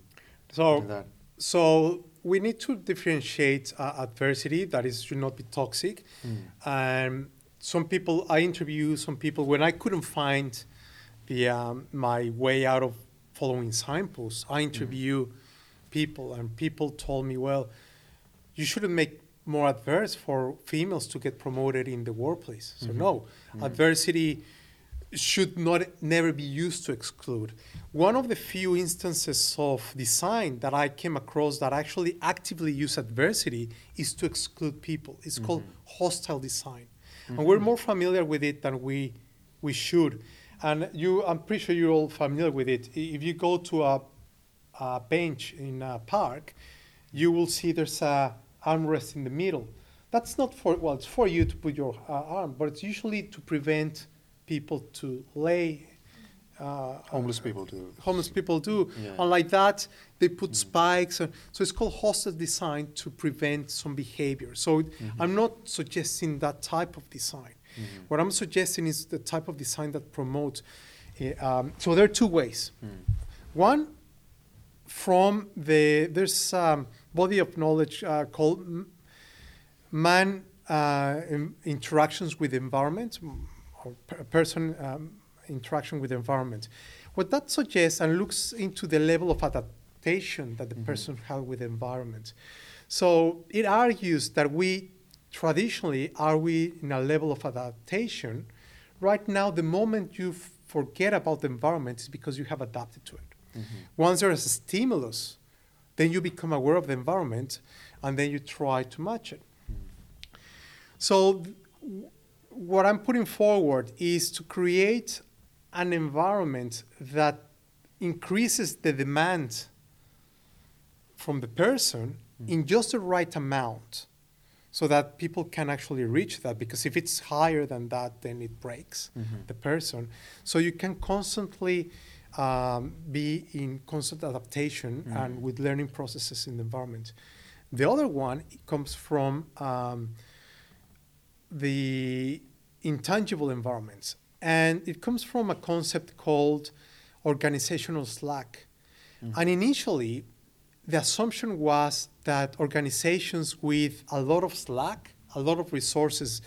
So, that? so we need to differentiate uh, adversity that is should not be toxic. Mm. Um, some people I interview some people when I couldn't find the um, my way out of following signposts. I interview people, and people told me, well, you shouldn't make more adverse for females to get promoted in the workplace. So Mhm. no, Mhm. adversity should not never be used to exclude. One of the few instances of design that I came across that actually actively use adversity is to exclude people. It's called Mhm. hostile design. And we're more familiar with it than we we should. And you I'm pretty sure you're all familiar with it. If you go to a, a bench in a park, you will see there's a, armrest in the middle. That's not for, well, it's for you to put your uh, arm, but it's usually to prevent people to lay. Uh, Homeless people do. homeless people do. Yeah. Unlike that, they put spikes. And, so it's called hostile design to prevent some behavior. So I'm not suggesting that type of design. What I'm suggesting is the type of design that promotes. uh, Um, so there are two ways. One, from the there's um, body of knowledge uh, called m- man uh, in- interactions with environment or per- person um, interaction with the environment. What that suggests and looks into the level of adaptation that the mm-hmm. person had with the environment. So it argues that we traditionally are we in a level of adaptation. Right now, the moment you f- forget about the environment is because you have adapted to it. Mm-hmm. Once there is a stimulus, then you become aware of the environment and then you try to match it. Mm-hmm. So, th- what I'm putting forward is to create an environment that increases the demand from the person in just the right amount so that people can actually reach that because if it's higher than that then it breaks the person. So you can constantly um, be in constant adaptation and with learning processes in the environment. The other one comes from um, the intangible environments. And it comes from a concept called organizational slack. Mm. And initially, the assumption was that organizations with a lot of slack, a lot of resources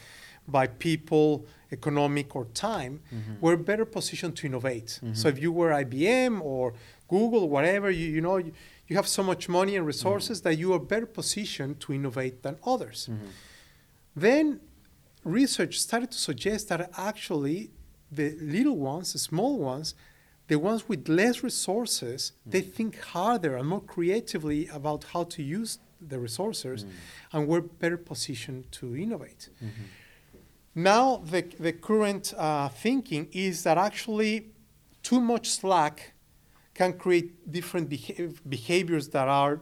by people, economic, or time, mm-hmm. were better positioned to innovate. Mm-hmm. So if you were IBM or Google, whatever, you, you know, you, you have so much money and resources mm-hmm. that you are better positioned to innovate than others. Then research started to suggest that actually the little ones, the small ones, the ones with less resources, they mm. think harder and more creatively about how to use the resources mm. and we're better positioned to innovate. Mm-hmm. Now, the, the current uh, thinking is that actually too much slack can create different behav- behaviors that are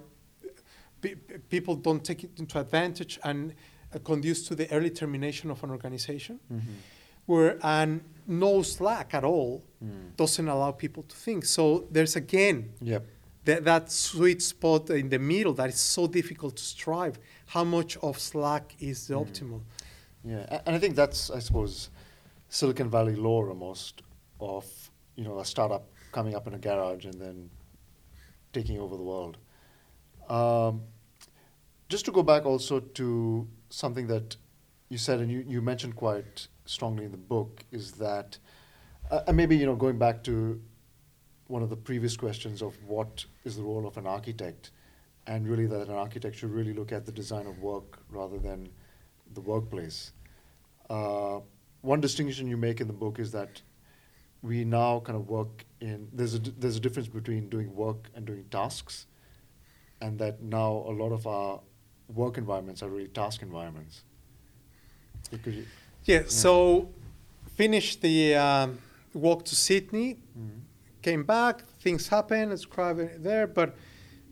pe- people don't take it into advantage and Uh, conduce to the early termination of an organization. Mm-hmm. Where and no slack at all mm. doesn't allow people to think. So there's again Yep. that, that sweet spot in the middle that is so difficult to strive. How much of slack is the mm. optimal? Yeah, and I think that's, I suppose, Silicon Valley lore almost of you know a startup coming up in a garage and then taking over the world. Um, just to go back also to something that you said and you, you mentioned quite strongly in the book is that, uh, and maybe you know going back to one of the previous questions of what is the role of an architect, and really that an architect should really look at the design of work rather than the workplace. Uh, one distinction you make in the book is that we now kind of work in there's a there's a difference between doing work and doing tasks, and that now a lot of our work environments are really task environments. Because you, Yeah, so finished the um, walk to Sydney, came back, things happened, described it there, but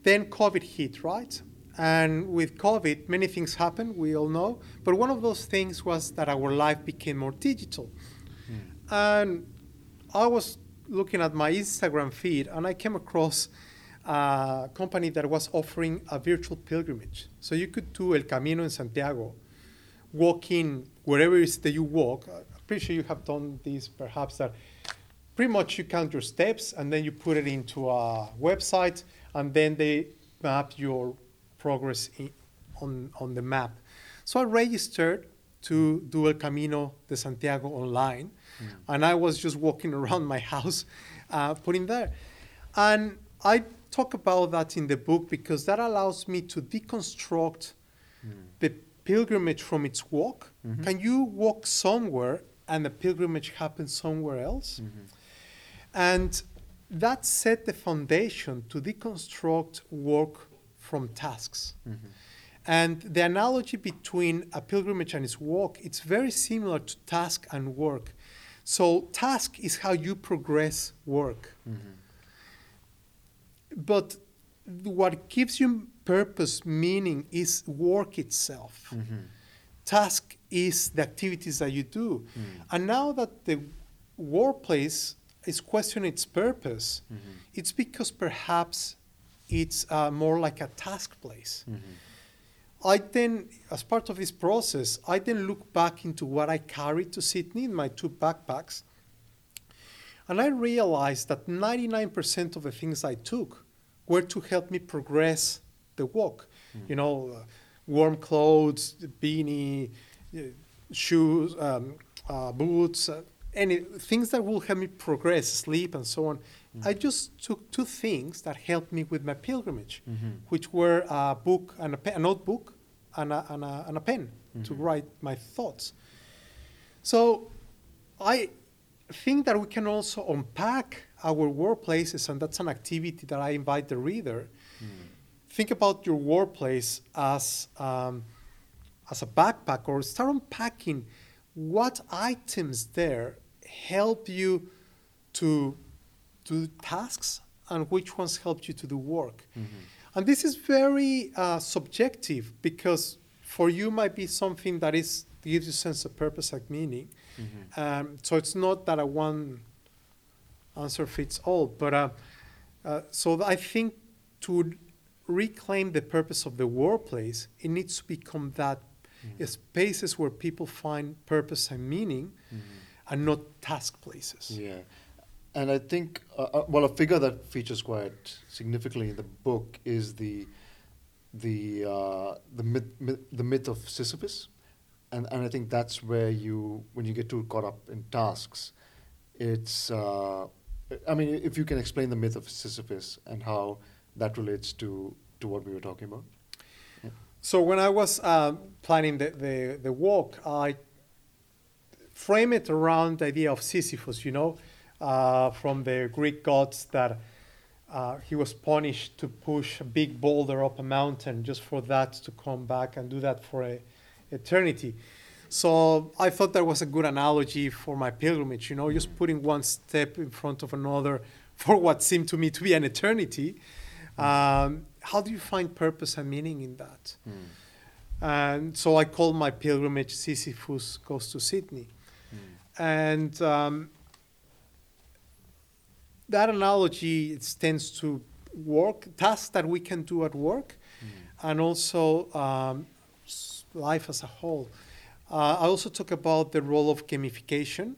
then COVID hit, right? And with COVID, many things happened, we all know. But one of those things was that our life became more digital. And I was looking at my Instagram feed and I came across a company that was offering a virtual pilgrimage. So you could do El Camino in Santiago, walking wherever it is that you walk. I'm pretty sure you have done this perhaps that pretty much you count your steps and then you put it into a website and then they map your progress in, on, on the map. So I registered to do El Camino de Santiago online and I was just walking around my house uh, putting there. And I talk about that in the book because that allows me to deconstruct hmm. the pilgrimage from its walk. Mm-hmm. Can you walk somewhere and the pilgrimage happens somewhere else? Mm-hmm. And that set the foundation to deconstruct work from tasks. Mm-hmm. And the analogy between a pilgrimage and its walk, it's very similar to task and work. So task is how you progress work. But what gives you purpose, meaning is work itself. Mm-hmm. Task is the activities that you do. And now that the workplace is questioning its purpose, it's because perhaps it's uh, more like a task place. I then, as part of this process, I then look back into what I carried to Sydney in my two backpacks. And I realized that 99% of the things I took were to help me progress the walk. You know, uh, warm clothes, beanie, uh, shoes, um, uh, boots, uh, any things that will help me progress, sleep, and so on. I just took two things that helped me with my pilgrimage, which were a book and a, pe- a notebook and a, and a, and a pen to write my thoughts. So I think that we can also unpack our workplaces, and that's an activity that I invite the reader. Think about your workplace as, um, as a backpack, or start unpacking what items there help you to do tasks and which ones help you to do work. And this is very uh, subjective because for you might be something that is gives you sense of purpose and meaning. Um, so it's not that a one answer fits all, but uh, uh, so I think to reclaim the purpose of the workplace, it needs to become that spaces where people find purpose and meaning, and not task places. Yeah. And I think, uh, uh, well, a figure that features quite significantly in the book is the the uh, the myth, myth the myth of Sisyphus, and and I think that's where you when you get too caught up in tasks, it's uh, I mean if you can explain the myth of Sisyphus and how that relates to to what we were talking about. So when I was um, planning the, the, the walk, I frame it around the idea of Sisyphus, you know, uh, from the Greek gods that uh, he was punished to push a big boulder up a mountain just for that to come back and do that for a eternity. So I thought that was a good analogy for my pilgrimage, you know, just putting one step in front of another for what seemed to me to be an eternity. Um, how do you find purpose and meaning in that? And so I called my pilgrimage Sisyphus Goes to Sydney. And um, that analogy extends to work, tasks that we can do at work, and also um, life as a whole. Uh, I also talk about the role of gamification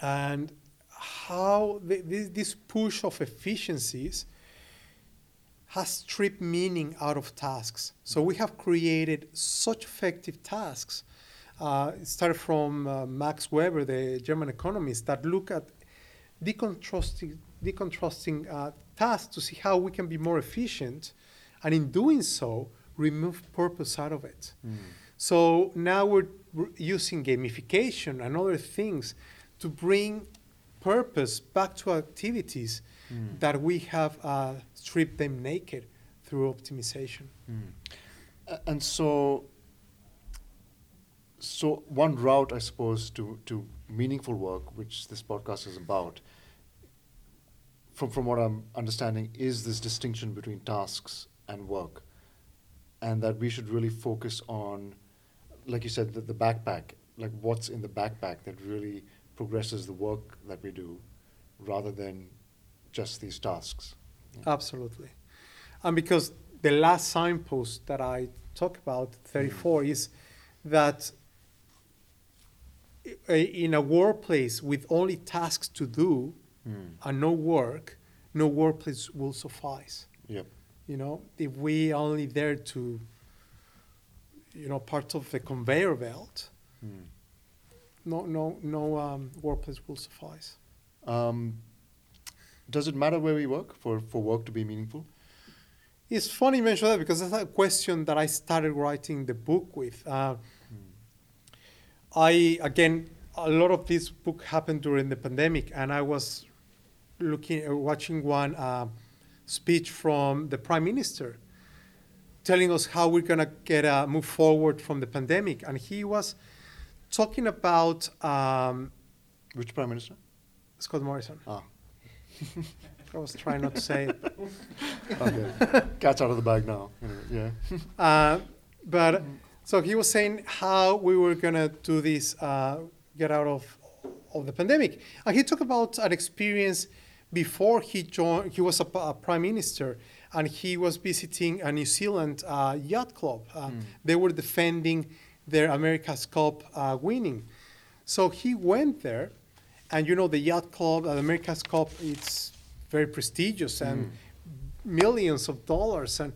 and how the, this, this push of efficiencies has stripped meaning out of tasks. So we have created such effective tasks. Uh, it started from uh, Max Weber, the German economist, that look at decontrasting, decontrasting uh, tasks to see how we can be more efficient, and in doing so, remove purpose out of it. Mm. So now we're using gamification and other things to bring purpose back to activities mm. that we have uh, stripped them naked through optimization. Mm. A- And so, so one route, I suppose, to, to meaningful work, which this podcast is about, from, from what I'm understanding, is this distinction between tasks and work. And that we should really focus on, like you said, the, the backpack, like what's in the backpack that really progresses the work that we do rather than just these tasks. Absolutely. And because the last signpost that I talk about, mm-hmm. 34, is that in a workplace with only tasks to do mm. and no work, no workplace will suffice. Yep. You know, if we only there to, you know, part of the conveyor belt, no, no, no um, workplace will suffice. Um, does it matter where we work for, for work to be meaningful? It's funny you mention that because that's a question that I started writing the book with. Uh, I again, a lot of this book happened during the pandemic, and I was looking, uh, watching one uh, speech from the prime minister, telling us how we're gonna get a move forward from the pandemic, and he was talking about um, Which prime minister? Scott Morrison. Ah, I was trying not to say it. okay. Cat's out of the bag now. Anyway, yeah. Uh, but so he was saying how we were gonna do this, uh, get out of of the pandemic, and he talked about an experience before he joined. He was a, a prime minister, and he was visiting a New Zealand uh, yacht club. Uh, They were defending their America's Cup uh, winning, so he went there, and you know the yacht club, uh, America's Cup, it's very prestigious and millions of dollars and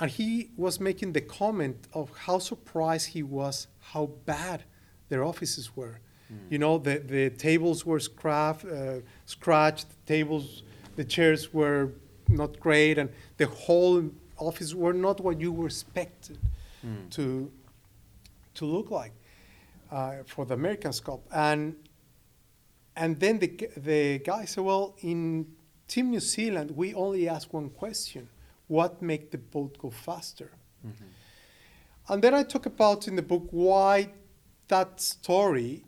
and he was making the comment of how surprised he was how bad their offices were. You know, the, the tables were uh, scratched, the tables, the chairs were not great, and the whole office were not what you were expected to, to look like uh, for the American Cup. And and then the, the guy said, well, in Team New Zealand, we only ask one question what make the boat go faster? And then I talk about in the book why that story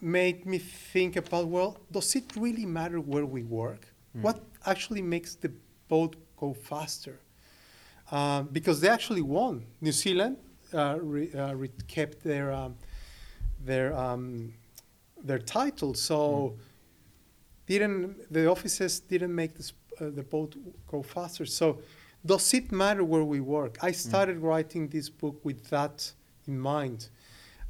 made me think about, well, does it really matter where we work? What actually makes the boat go faster? Um, because they actually won. New Zealand uh, re, uh, re- kept their, um, their, um, their title, so didn't the offices didn't make this, uh, the boat go faster. So does it matter where we work? I started writing this book with that in mind,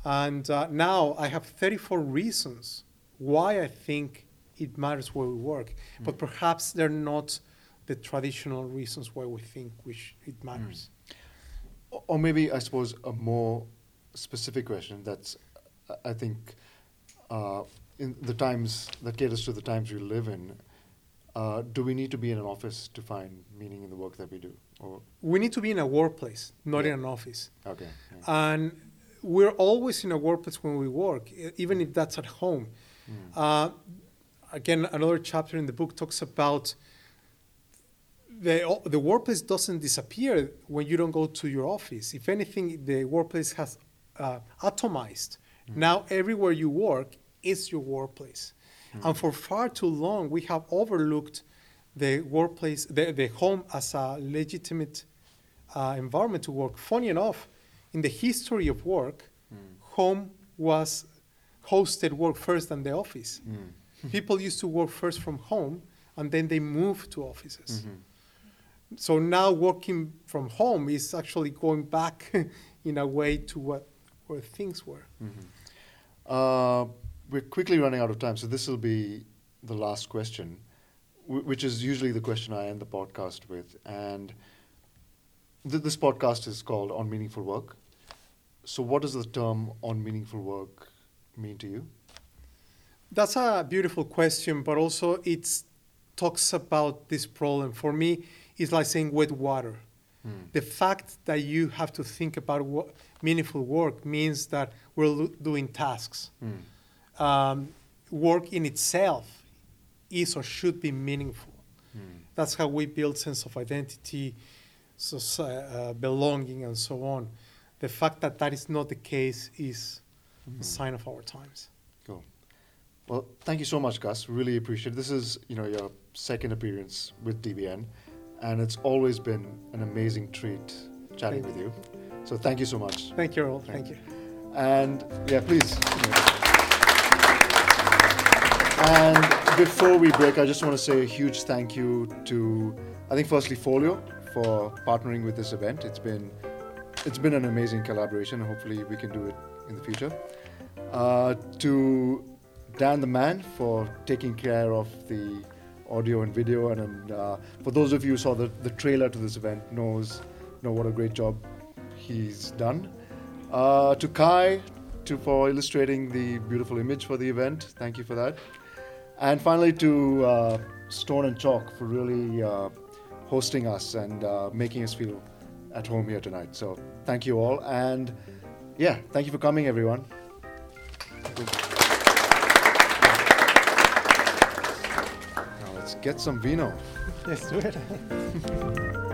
and uh, now I have 34 reasons why I think it matters where we work, but perhaps they're not the traditional reasons why we think we sh- it matters. Or- Or maybe, I suppose, a more specific question that's, I- I think, uh, in the times that caters to the times we live in, uh, do we need to be in an office to find meaning in the work that we do? Or, We need to be in a workplace, not Yeah. in an office. okay. yeah. and we're always in a workplace when we work, even if that's at home. Uh, again, another chapter in the book talks about the the workplace doesn't disappear when you don't go to your office. If anything, the workplace has uh, atomized. Now, everywhere you work is your workplace, and for far too long, we have overlooked the workplace, the, the home as a legitimate uh, environment to work. Funny enough, in the history of work, home was hosted work first than the office. Mm. People used to work first from home and then they moved to offices. Mm-hmm. So now working from home is actually going back in a way to what where things were. Mm-hmm. Uh, we're quickly running out of time, so this will be the last question, wh- which is usually the question I end the podcast with. And th- this podcast is called On Meaningful Work. So, what does the term on meaningful work mean to you? That's a beautiful question, but also it talks about this problem. For me, it's like saying wet water. Hmm. The fact that you have to think about what meaningful work means that we're lo- doing tasks. Hmm. Um, work in itself is or should be meaningful. Hmm. That's how we build sense of identity, uh, belonging, and so on. The fact that that is not the case is a sign of our times. Cool. Well, thank you so much, Gus. Really appreciate it. This is, you know, your second appearance with DBN, and it's always been an amazing treat chatting Thank with you. So thank you so much. Thank you, all. Thank Thank you. And yeah, please. you. And before we break, I just want to say a huge thank you to, I think, firstly Folio for partnering with this event. It's been, it's been an amazing collaboration. Hopefully, we can do it in the future. Uh, to Dan the man for taking care of the audio and video, and, and uh, for those of you who saw the, the trailer to this event, knows know what a great job he's done. Uh, to Kai, to for illustrating the beautiful image for the event. Thank you for that. And finally, to uh, Stone and Chalk for really uh, hosting us and uh, making us feel at home here tonight. So thank you all, and yeah, thank you for coming, everyone. Now let's get some vino. Let's do it.